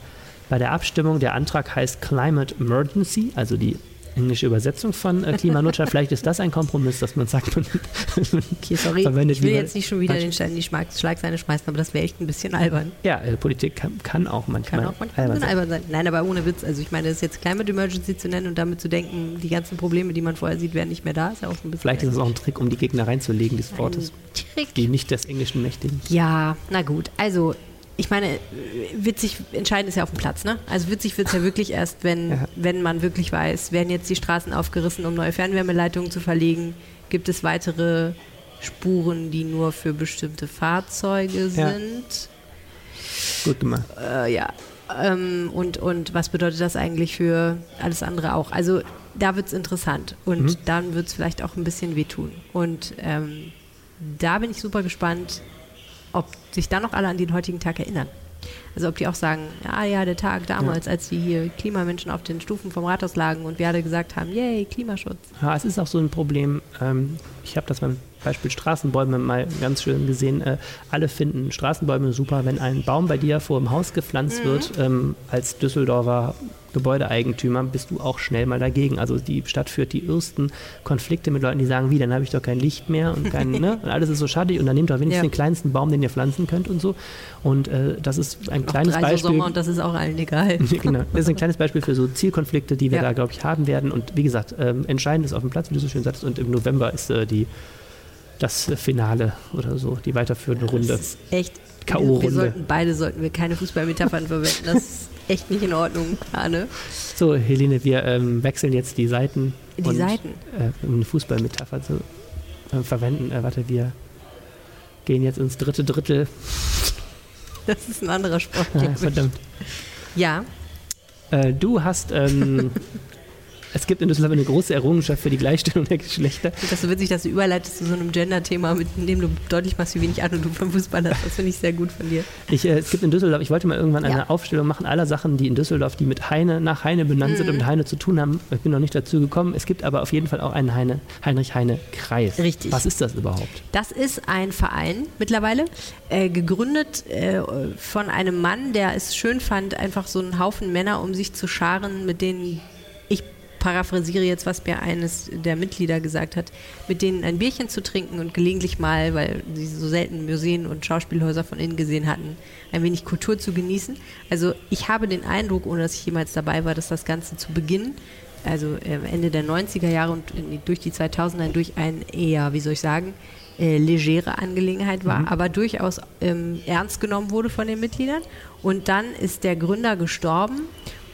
bei der Abstimmung. Der Antrag heißt Climate Emergency, also die englische Übersetzung von äh, Klimanotstand. [LAUGHS] Vielleicht ist das ein Kompromiss, dass man sagt, man [LAUGHS] okay, sorry, verwendet. Ich will jetzt nicht schon wieder den Stein in die Schlagseine schmeißen, aber das wäre echt ein bisschen albern. Ja, äh, Politik kann, kann, auch manchmal, kann auch manchmal albern, sein. albern, sein. Nein, aber ohne Witz. Also ich meine, das ist jetzt Climate Emergency zu nennen und damit zu denken, die ganzen Probleme, die man vorher sieht, wären nicht mehr da, ist ja auch ein bisschen. Vielleicht ist es auch ein Trick, um die Gegner reinzulegen des Wortes. Trick. Die nicht des Englischen mächtigen. Ja, na gut. Also ich meine, witzig entscheidend ist ja auf dem Platz, ne? Also witzig wird es ja wirklich erst, wenn, ja. wenn man wirklich weiß, werden jetzt die Straßen aufgerissen, um neue Fernwärmeleitungen zu verlegen? Gibt es weitere Spuren, die nur für bestimmte Fahrzeuge sind? Ja. Gut gemacht. Äh, ja. Ähm, und, und was bedeutet das eigentlich für alles andere auch? Also da wird es interessant und mhm. dann wird es vielleicht auch ein bisschen wehtun. Und ähm, da bin ich super gespannt, ob sich dann noch alle an den heutigen Tag erinnern. Also ob die auch sagen, ja, ja, der Tag damals, ja. als die hier Klimamenschen auf den Stufen vom Rathaus lagen und wir alle gesagt haben, yay, Klimaschutz. Ja, es ist auch so ein Problem. Ähm, ich habe das beim, Beispiel Straßenbäume mal ganz schön gesehen. Äh, alle finden Straßenbäume super, wenn ein Baum bei dir vor dem Haus gepflanzt mhm. wird, ähm, als Düsseldorfer Gebäudeeigentümer bist du auch schnell mal dagegen. Also die Stadt führt die ersten Konflikte mit Leuten, die sagen, wie, dann habe ich doch kein Licht mehr und kein, [LAUGHS] ne? Und alles ist so schattig und dann nehmt doch wenigstens ja. den kleinsten Baum, den ihr pflanzen könnt und so. Und äh, das ist ein kleines drei Beispiel. Sommer und das ist auch allen egal. [LAUGHS] genau. Das ist ein kleines Beispiel für so Zielkonflikte, die wir ja. da, glaube ich, haben werden. Und wie gesagt, ähm, entscheidend ist auf dem Platz, wie du so schön sagst, und im November ist äh, die das Finale oder so, die weiterführende Runde. Das ist echt K.O.-Runde. Beide sollten wir keine Fußballmetaphern verwenden. Das ist echt nicht in Ordnung, Arne. So, Helene, wir ähm, wechseln jetzt die Seiten. Die und, Seiten? Äh, um eine Fußballmetapher zu äh, verwenden. Äh, warte, wir gehen jetzt ins dritte Drittel. Das ist ein anderer Sport. Ah, verdammt. Ja. Äh, du hast ähm, [LAUGHS] Es gibt in Düsseldorf eine große Errungenschaft für die Gleichstellung der Geschlechter. Das ist so witzig, dass du überleitest zu so einem Gender-Thema, mit dem du deutlich machst, wie wenig Ahnung du vom Fußball hast. Das finde ich sehr gut von dir. Ich, äh, es gibt in Düsseldorf, ich wollte mal irgendwann ja. eine Aufstellung machen aller Sachen, die in Düsseldorf, die mit Heine, nach Heine benannt mhm. sind und mit Heine zu tun haben. Ich bin noch nicht dazu gekommen. Es gibt aber auf jeden Fall auch einen Heine, Heinrich-Heine-Kreis. Richtig. Was ist das überhaupt? Das ist ein Verein mittlerweile, äh, gegründet äh, von einem Mann, der es schön fand, einfach so einen Haufen Männer um sich zu scharen, mit denen paraphrasiere jetzt, was mir eines der Mitglieder gesagt hat, mit denen ein Bierchen zu trinken und gelegentlich mal, weil sie so selten Museen und Schauspielhäuser von innen gesehen hatten, ein wenig Kultur zu genießen. Also ich habe den Eindruck, ohne dass ich jemals dabei war, dass das Ganze zu Beginn, also Ende der 90er Jahre und durch die 2000er hindurch ein eher, wie soll ich sagen, äh, legere Angelegenheit war, mhm. aber durchaus ähm, ernst genommen wurde von den Mitgliedern. Und dann ist der Gründer gestorben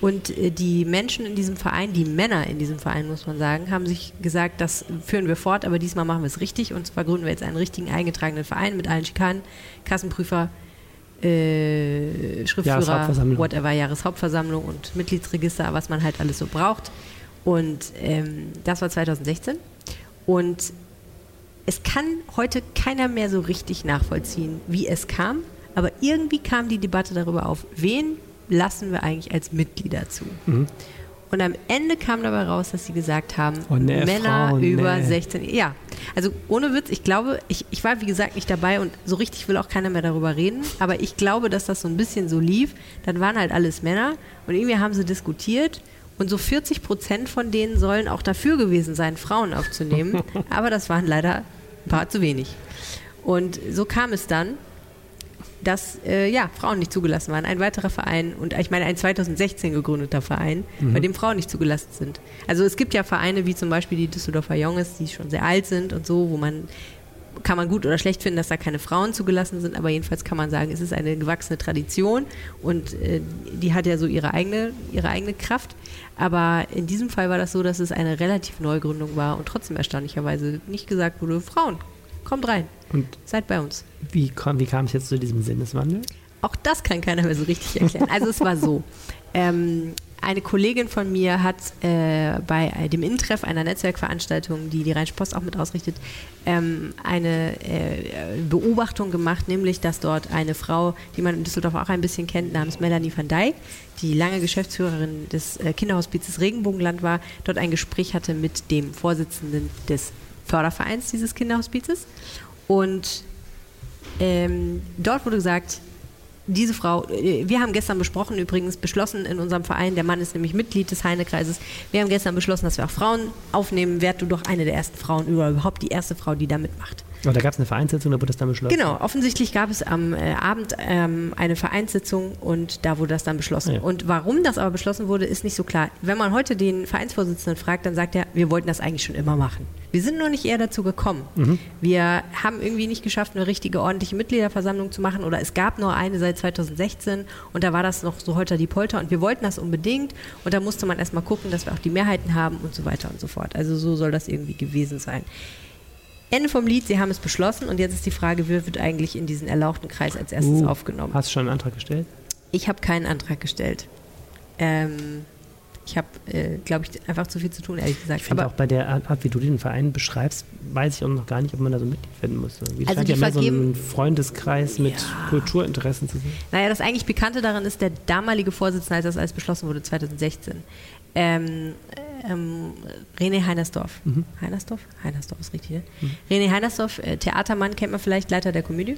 und äh, die Menschen in diesem Verein, die Männer in diesem Verein, muss man sagen, haben sich gesagt, das führen wir fort, aber diesmal machen wir es richtig. Und zwar gründen wir jetzt einen richtigen eingetragenen Verein mit allen Schikanen, Kassenprüfer, äh, Schriftführer, whatever, Jahreshauptversammlung und Mitgliedsregister, was man halt alles so braucht. Und ähm, das war 2016. Und es kann heute keiner mehr so richtig nachvollziehen, wie es kam. Aber irgendwie kam die Debatte darüber auf, wen lassen wir eigentlich als Mitglieder zu. Mhm. Und am Ende kam dabei raus, dass sie gesagt haben, oh, nee, Männer Frau, über nee. 16. Ja, also ohne Witz, ich glaube, ich, ich war wie gesagt nicht dabei und so richtig will auch keiner mehr darüber reden, aber ich glaube, dass das so ein bisschen so lief. Dann waren halt alles Männer und irgendwie haben sie diskutiert und so 40 Prozent von denen sollen auch dafür gewesen sein, Frauen aufzunehmen, [LAUGHS] aber das waren leider ein paar zu wenig. Und so kam es dann dass äh, ja, Frauen nicht zugelassen waren. Ein weiterer Verein und ich meine ein 2016 gegründeter Verein, mhm. bei dem Frauen nicht zugelassen sind. Also es gibt ja Vereine wie zum Beispiel die Düsseldorfer Junges, die schon sehr alt sind und so, wo man kann man gut oder schlecht finden, dass da keine Frauen zugelassen sind, aber jedenfalls kann man sagen, es ist eine gewachsene Tradition und äh, die hat ja so ihre eigene, ihre eigene Kraft. Aber in diesem Fall war das so, dass es eine relativ Neugründung war und trotzdem erstaunlicherweise nicht gesagt wurde, Frauen, kommt rein. Und Seid bei uns. Wie, kam, wie kam es jetzt zu diesem Sinneswandel? Auch das kann keiner mehr so richtig erklären. Also es war so. [LAUGHS] Ähm, eine Kollegin von mir hat äh, bei dem Intreff einer Netzwerkveranstaltung, die die Rheinische auch mit ausrichtet, ähm, eine äh, Beobachtung gemacht, nämlich, dass dort eine Frau, die man in Düsseldorf auch ein bisschen kennt, namens Melanie van Dijk, die lange Geschäftsführerin des äh, Kinderhospizes Regenbogenland war, dort ein Gespräch hatte mit dem Vorsitzenden des Fördervereins dieses Kinderhospizes. Und ähm, dort wurde gesagt, diese Frau, äh, wir haben gestern besprochen, übrigens beschlossen in unserem Verein, der Mann ist nämlich Mitglied des Heine-Kreises, wir haben gestern beschlossen, dass wir auch Frauen aufnehmen. Werd du doch eine der ersten Frauen, überhaupt die erste Frau, die da mitmacht. Oh, da gab es eine Vereinssitzung, da wurde das dann beschlossen? Genau, offensichtlich gab es am äh, Abend ähm, eine Vereinssitzung und da wurde das dann beschlossen. Ja. Und warum das aber beschlossen wurde, ist nicht so klar. Wenn man heute den Vereinsvorsitzenden fragt, dann sagt er, wir wollten das eigentlich schon immer machen. Wir sind nur nicht eher dazu gekommen. Mhm. Wir haben irgendwie nicht geschafft, eine richtige, ordentliche Mitgliederversammlung zu machen oder es gab nur eine seit 2016 und da war das noch so holter die Polter und wir wollten das unbedingt und da musste man erstmal gucken, dass wir auch die Mehrheiten haben und so weiter und so fort. Also so soll das irgendwie gewesen sein. Ende vom Lied, Sie haben es beschlossen und jetzt ist die Frage, wer wird eigentlich in diesen erlauchten Kreis als erstes uh, aufgenommen? Hast du schon einen Antrag gestellt? Ich habe keinen Antrag gestellt. Ähm, ich habe, äh, glaube ich, einfach zu viel zu tun, ehrlich gesagt. Ich finde auch bei der Art, wie du den Verein beschreibst, weiß ich auch noch gar nicht, ob man da so Mitglied werden muss. Wie also scheint ja mehr so ein Freundeskreis mit ja. Kulturinteressen zu sein. Naja, das eigentlich Bekannte daran ist der damalige Vorsitzende, als das alles beschlossen wurde, 2016. Ähm, ähm, René Heinersdorf. Mhm. Heinersdorf? Heinersdorf ist richtig, ne? Mhm. René Heinersdorf, äh, Theatermann, kennt man vielleicht, Leiter der Komödie.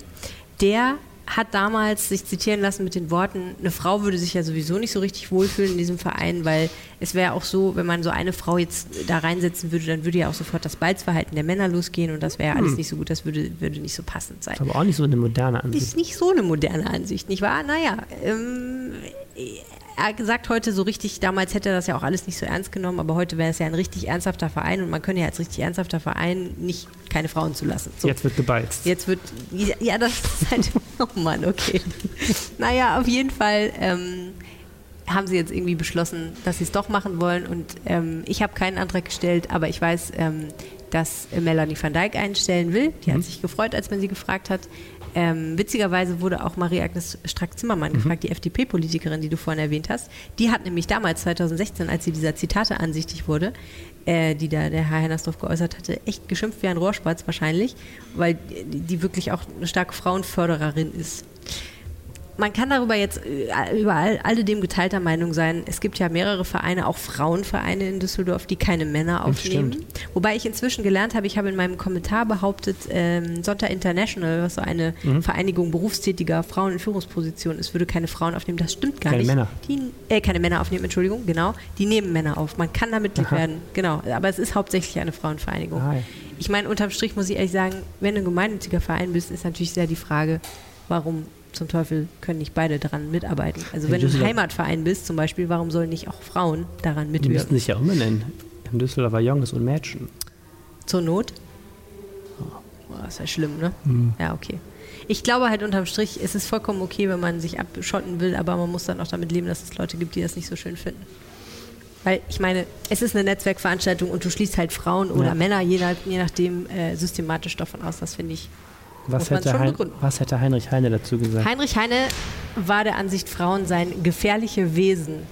Der hat damals sich zitieren lassen mit den Worten, eine Frau würde sich ja sowieso nicht so richtig wohlfühlen in diesem Verein, weil es wäre auch so, wenn man so eine Frau jetzt da reinsetzen würde, dann würde ja auch sofort das Balzverhalten der Männer losgehen und das wäre ja alles hm. nicht so gut, das würde, würde nicht so passend sein. Aber auch nicht so eine moderne Ansicht. Ist nicht so eine moderne Ansicht, nicht wahr? Naja, ähm, er sagt heute so richtig, damals hätte er das ja auch alles nicht so ernst genommen, aber heute wäre es ja ein richtig ernsthafter Verein und man könnte ja als richtig ernsthafter Verein nicht keine Frauen zulassen. So. Jetzt wird gebeizt. Jetzt wird, ja, das ist halt, [LAUGHS] oh Mann, okay. naja, auf jeden Fall ähm, haben sie jetzt irgendwie beschlossen, dass sie es doch machen wollen und ähm, ich habe keinen Antrag gestellt, aber ich weiß, ähm, dass Melanie van Dijk einstellen will. Die mhm. hat sich gefreut, als man sie gefragt hat. Ähm, witzigerweise wurde auch Marie-Agnes Strack-Zimmermann mhm. gefragt, die FDP-Politikerin, die du vorhin erwähnt hast. Die hat nämlich damals, 2016, als sie dieser Zitate ansichtig wurde, äh, die da der Herr Hennersdorf geäußert hatte, echt geschimpft wie ein Rohrspatz wahrscheinlich, weil die wirklich auch eine starke Frauenfördererin ist man kann darüber jetzt äh, überall alle dem geteilter Meinung sein. Es gibt ja mehrere Vereine, auch Frauenvereine in Düsseldorf, die keine Männer aufnehmen. Wobei ich inzwischen gelernt habe, ich habe in meinem Kommentar behauptet, ähm, Sonntag International, was so eine mhm. Vereinigung berufstätiger Frauen in Führungspositionen ist, würde keine Frauen aufnehmen. Das stimmt gar keine nicht. Männer. Die, äh, keine Männer aufnehmen, Entschuldigung, genau. Die nehmen Männer auf. Man kann da Mitglied Aha. werden, genau. Aber es ist hauptsächlich eine Frauenvereinigung. Ah, ja. Ich meine, unterm Strich muss ich ehrlich sagen, wenn du ein gemeinnütziger Verein bist, ist natürlich sehr die Frage, warum zum Teufel können nicht beide daran mitarbeiten? Also wenn du ein Heimatverein bist zum Beispiel, warum sollen nicht auch Frauen daran mitwirken? Die müssten sich ja umbenennen. In Düsseldorf war Jungs und Mädchen. Zur Not? Oh, das ist ja schlimm, ne? Mhm. Ja, okay. Ich glaube halt unterm Strich, es ist vollkommen okay, wenn man sich abschotten will, aber man muss dann auch damit leben, dass es Leute gibt, die das nicht so schön finden. Weil ich meine, es ist eine Netzwerkveranstaltung und du schließt halt Frauen oder ja. Männer, je, nach, je nachdem, äh, systematisch davon aus. Das finde ich was hätte, hein, was hätte, Heinrich Heine dazu gesagt? Heinrich Heine war der Ansicht, Frauen seien gefährliche Wesen.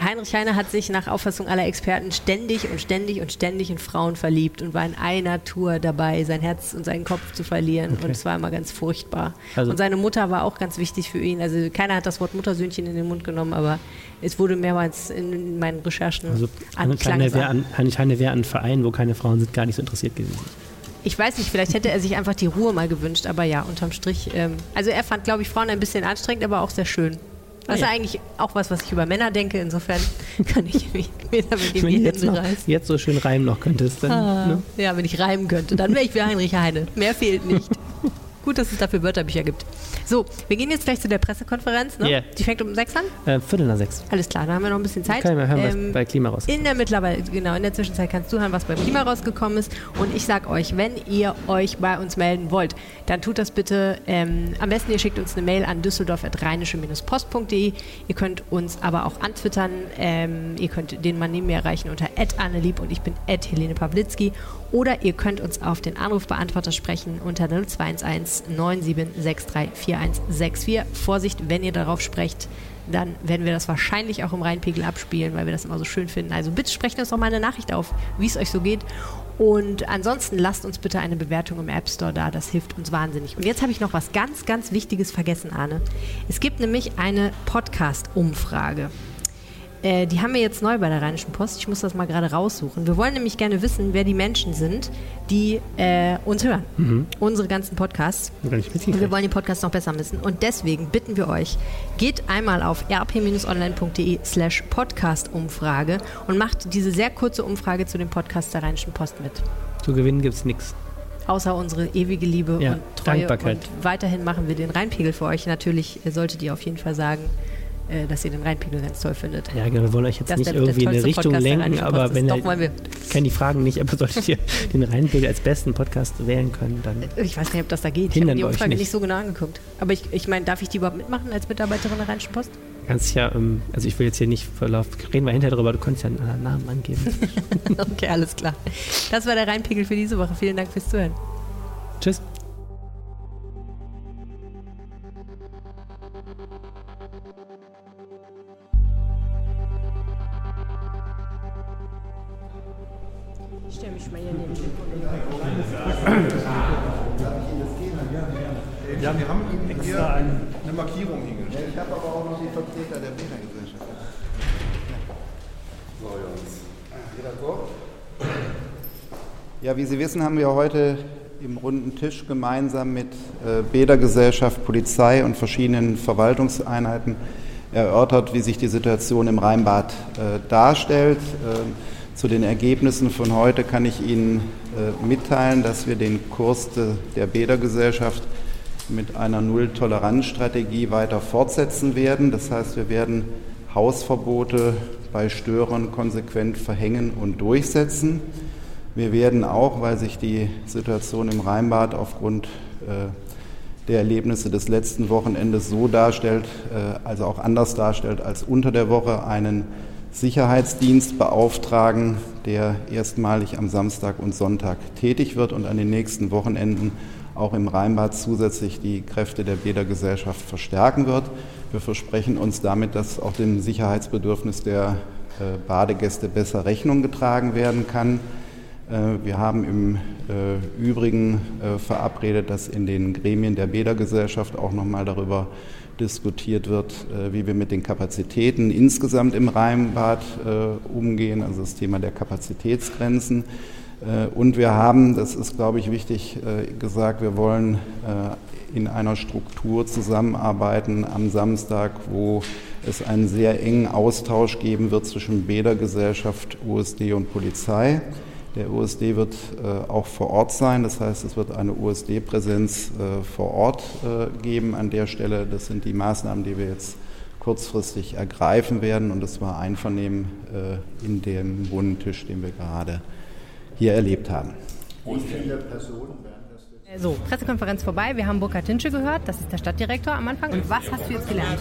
Heinrich Heine hat sich nach Auffassung aller Experten ständig und ständig und ständig in Frauen verliebt und war in einer Tour dabei, sein Herz und seinen Kopf zu verlieren. Okay. Und es war immer ganz furchtbar. Also und seine Mutter war auch ganz wichtig für ihn. Also keiner hat das Wort Muttersöhnchen in den Mund genommen, aber es wurde mehrmals in meinen Recherchen also Heinrich Heine wäre an, an Vereinen, wo keine Frauen sind, gar nicht so interessiert gewesen ich weiß nicht, vielleicht hätte er sich einfach die Ruhe mal gewünscht, aber ja, unterm Strich. Ähm, also er fand, glaube ich, Frauen ein bisschen anstrengend, aber auch sehr schön. Das ja. ist eigentlich auch was, was ich über Männer denke. Insofern [LAUGHS] kann ich mich [LAUGHS] mir damit wenn die Hände reißen. Jetzt so schön reimen noch könntest. Dann, ah, ne? Ja, wenn ich reimen könnte, dann wäre ich wie Heinrich Heine. Mehr fehlt nicht. [LAUGHS] Gut, dass es dafür Wörterbücher gibt. So, wir gehen jetzt gleich zu der Pressekonferenz. Ne? Yeah. Die fängt um sechs an? Äh, Viertel nach sechs. Alles klar, da haben wir noch ein bisschen Zeit. Können wir hören, ähm, was bei Klima rausgekommen In der mittlerweile, genau, in der Zwischenzeit kannst du hören, was beim Klima rausgekommen ist. Und ich sag euch, wenn ihr euch bei uns melden wollt, dann tut das bitte. Ähm, am besten ihr schickt uns eine Mail an düsseldorf.rheinische-post.de. Ihr könnt uns aber auch antwittern. Ähm, ihr könnt den Mann neben mir erreichen unter annelieb und ich bin Helene Pawlitzki. Oder ihr könnt uns auf den Anrufbeantworter sprechen unter 0211 9763 4164. Vorsicht, wenn ihr darauf sprecht, dann werden wir das wahrscheinlich auch im Rheinpegel abspielen, weil wir das immer so schön finden. Also bitte sprecht uns doch mal eine Nachricht auf, wie es euch so geht. Und ansonsten lasst uns bitte eine Bewertung im App Store da, das hilft uns wahnsinnig. Und jetzt habe ich noch was ganz, ganz Wichtiges vergessen, Arne. Es gibt nämlich eine Podcast-Umfrage. Äh, die haben wir jetzt neu bei der Rheinischen Post. Ich muss das mal gerade raussuchen. Wir wollen nämlich gerne wissen, wer die Menschen sind, die äh, uns hören. Mhm. Unsere ganzen Podcasts. Und wir wollen die Podcasts noch besser wissen. Und deswegen bitten wir euch, geht einmal auf rp-online.de slash Podcast-Umfrage und macht diese sehr kurze Umfrage zu dem Podcast der Rheinischen Post mit. Zu gewinnen gibt es nichts außer unsere ewige Liebe ja, und Treue. Und weiterhin machen wir den Rheinpegel für euch. Natürlich solltet ihr auf jeden Fall sagen, äh, dass ihr den Rheinpegel ganz toll findet. Ja, genau, wir wollen euch jetzt das nicht der, irgendwie in eine Richtung Podcast lenken, aber wenn ihr, kennen die Fragen nicht, aber solltet ihr den Rheinpegel als besten Podcast wählen können, dann Ich weiß nicht, ob das da geht. Ich habe die Umfrage nicht. nicht so genau angeguckt. Aber ich, ich meine, darf ich die überhaupt mitmachen als Mitarbeiterin der Rheinischen Post? Kannst ja, ähm, also ich will jetzt hier nicht verlauf, reden wir hinterher drüber, du könntest ja einen anderen Namen angeben. [LAUGHS] okay, alles klar. Das war der Rheinpegel für diese Woche. Vielen Dank fürs Zuhören. Tschüss. Ja, wir haben Ihnen hier eine Markierung hingestellt. Ich habe aber auch noch die Vertreter der Bädergesellschaft. So, Jungs. Ja, wie Sie wissen, haben wir heute im runden Tisch gemeinsam mit äh, Bädergesellschaft, Polizei und verschiedenen Verwaltungseinheiten erörtert, wie sich die Situation im Rheinbad äh, darstellt. Äh, zu den Ergebnissen von heute kann ich Ihnen äh, mitteilen, dass wir den Kurs de, der Bädergesellschaft mit einer Null-Toleranz-Strategie weiter fortsetzen werden. Das heißt, wir werden Hausverbote bei Störern konsequent verhängen und durchsetzen. Wir werden auch, weil sich die Situation im Rheinbad aufgrund äh, der Erlebnisse des letzten Wochenendes so darstellt, äh, also auch anders darstellt als unter der Woche, einen Sicherheitsdienst beauftragen, der erstmalig am Samstag und Sonntag tätig wird und an den nächsten Wochenenden auch im Rheinbad zusätzlich die Kräfte der Bädergesellschaft verstärken wird. Wir versprechen uns damit, dass auch dem Sicherheitsbedürfnis der äh, Badegäste besser Rechnung getragen werden kann. Äh, wir haben im äh, Übrigen äh, verabredet, dass in den Gremien der Bädergesellschaft auch nochmal darüber diskutiert wird, wie wir mit den Kapazitäten insgesamt im Rheinbad umgehen, also das Thema der Kapazitätsgrenzen. Und wir haben, das ist, glaube ich, wichtig gesagt, wir wollen in einer Struktur zusammenarbeiten am Samstag, wo es einen sehr engen Austausch geben wird zwischen Bädergesellschaft, USD und Polizei. Der USD wird äh, auch vor Ort sein, das heißt, es wird eine USD-Präsenz äh, vor Ort äh, geben an der Stelle. Das sind die Maßnahmen, die wir jetzt kurzfristig ergreifen werden und das war Einvernehmen äh, in dem Wohntisch, den wir gerade hier erlebt haben. Wie viele Personen werden so, Pressekonferenz vorbei. Wir haben Burkhard Tinsche gehört, das ist der Stadtdirektor am Anfang. Und was hast du jetzt gelernt?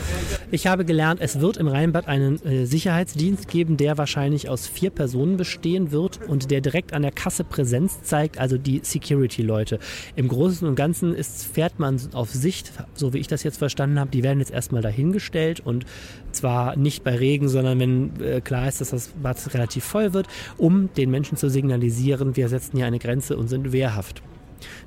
Ich habe gelernt, es wird im Rheinbad einen äh, Sicherheitsdienst geben, der wahrscheinlich aus vier Personen bestehen wird und der direkt an der Kasse Präsenz zeigt, also die Security-Leute. Im Großen und Ganzen ist, fährt man auf Sicht, so wie ich das jetzt verstanden habe, die werden jetzt erstmal dahingestellt und zwar nicht bei Regen, sondern wenn äh, klar ist, dass das Bad relativ voll wird, um den Menschen zu signalisieren, wir setzen hier eine Grenze und sind wehrhaft.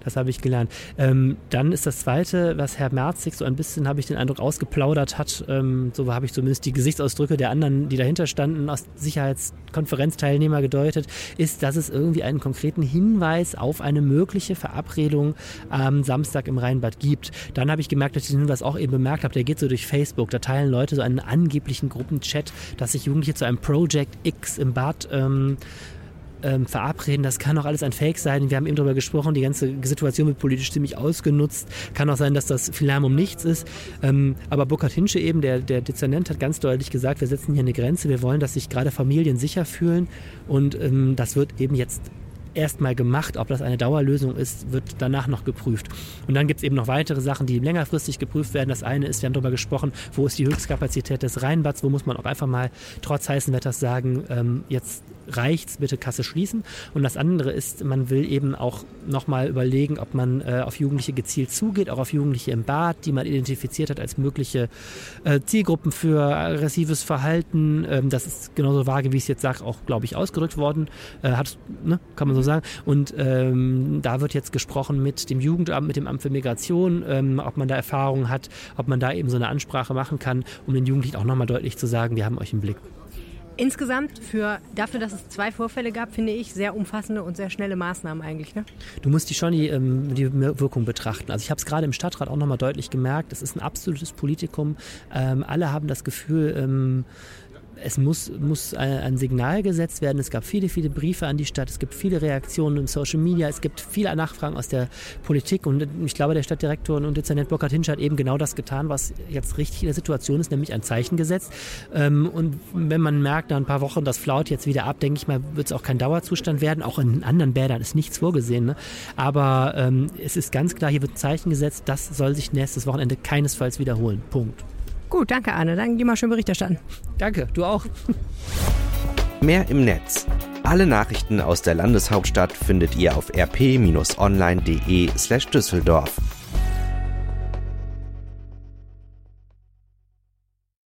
Das habe ich gelernt. Ähm, dann ist das Zweite, was Herr Merzig so ein bisschen, habe ich den Eindruck, ausgeplaudert hat, ähm, so habe ich zumindest die Gesichtsausdrücke der anderen, die dahinter standen, aus Sicherheitskonferenzteilnehmer gedeutet, ist, dass es irgendwie einen konkreten Hinweis auf eine mögliche Verabredung am Samstag im Rheinbad gibt. Dann habe ich gemerkt, dass ich den Hinweis auch eben bemerkt habe, der geht so durch Facebook. Da teilen Leute so einen angeblichen Gruppenchat, dass sich Jugendliche zu einem Project X im Bad ähm, ähm, verabreden. Das kann auch alles ein Fake sein. Wir haben eben darüber gesprochen, die ganze Situation wird politisch ziemlich ausgenutzt. Kann auch sein, dass das viel Lärm um nichts ist. Ähm, aber Burkhard Hinsche eben, der, der Dezernent, hat ganz deutlich gesagt, wir setzen hier eine Grenze. Wir wollen, dass sich gerade Familien sicher fühlen. Und ähm, das wird eben jetzt erstmal gemacht. Ob das eine Dauerlösung ist, wird danach noch geprüft. Und dann gibt es eben noch weitere Sachen, die längerfristig geprüft werden. Das eine ist, wir haben darüber gesprochen, wo ist die Höchstkapazität des Rheinbads, wo muss man auch einfach mal trotz heißen Wetters sagen, ähm, jetzt reicht's, bitte Kasse schließen. Und das andere ist, man will eben auch nochmal überlegen, ob man äh, auf Jugendliche gezielt zugeht, auch auf Jugendliche im Bad, die man identifiziert hat als mögliche äh, Zielgruppen für aggressives Verhalten. Ähm, das ist genauso vage, wie ich es jetzt sage, auch, glaube ich, ausgedrückt worden. Äh, hat, ne, kann man so sagen. Und ähm, da wird jetzt gesprochen mit dem Jugendamt, mit dem Amt für Migration, ähm, ob man da Erfahrungen hat, ob man da eben so eine Ansprache machen kann, um den Jugendlichen auch nochmal deutlich zu sagen, wir haben euch im Blick. Insgesamt für dafür, dass es zwei Vorfälle gab, finde ich sehr umfassende und sehr schnelle Maßnahmen eigentlich. Ne? Du musst die schon die, ähm, die Wirkung betrachten. Also ich habe es gerade im Stadtrat auch nochmal deutlich gemerkt. Es ist ein absolutes Politikum. Ähm, alle haben das Gefühl, ähm, es muss, muss ein Signal gesetzt werden. Es gab viele, viele Briefe an die Stadt. Es gibt viele Reaktionen in Social Media. Es gibt viele Nachfragen aus der Politik. Und ich glaube, der Stadtdirektor und Dezernent Burkhard Hinsch hat eben genau das getan, was jetzt richtig in der Situation ist, nämlich ein Zeichen gesetzt. Ähm, und wenn man merkt, nach ein paar Wochen, das flaut jetzt wieder ab, denke ich mal, wird es auch kein Dauerzustand werden. Auch in anderen Bädern ist nichts vorgesehen. Ne? Aber ähm, es ist ganz klar, hier wird ein Zeichen gesetzt. Das soll sich nächstes Wochenende keinesfalls wiederholen. Punkt. Gut, danke Arne. Dann geh mal schön Bericht erstatten. Danke, du auch. Mehr im Netz. Alle Nachrichten aus der Landeshauptstadt findet ihr auf rp-online.de slash Düsseldorf.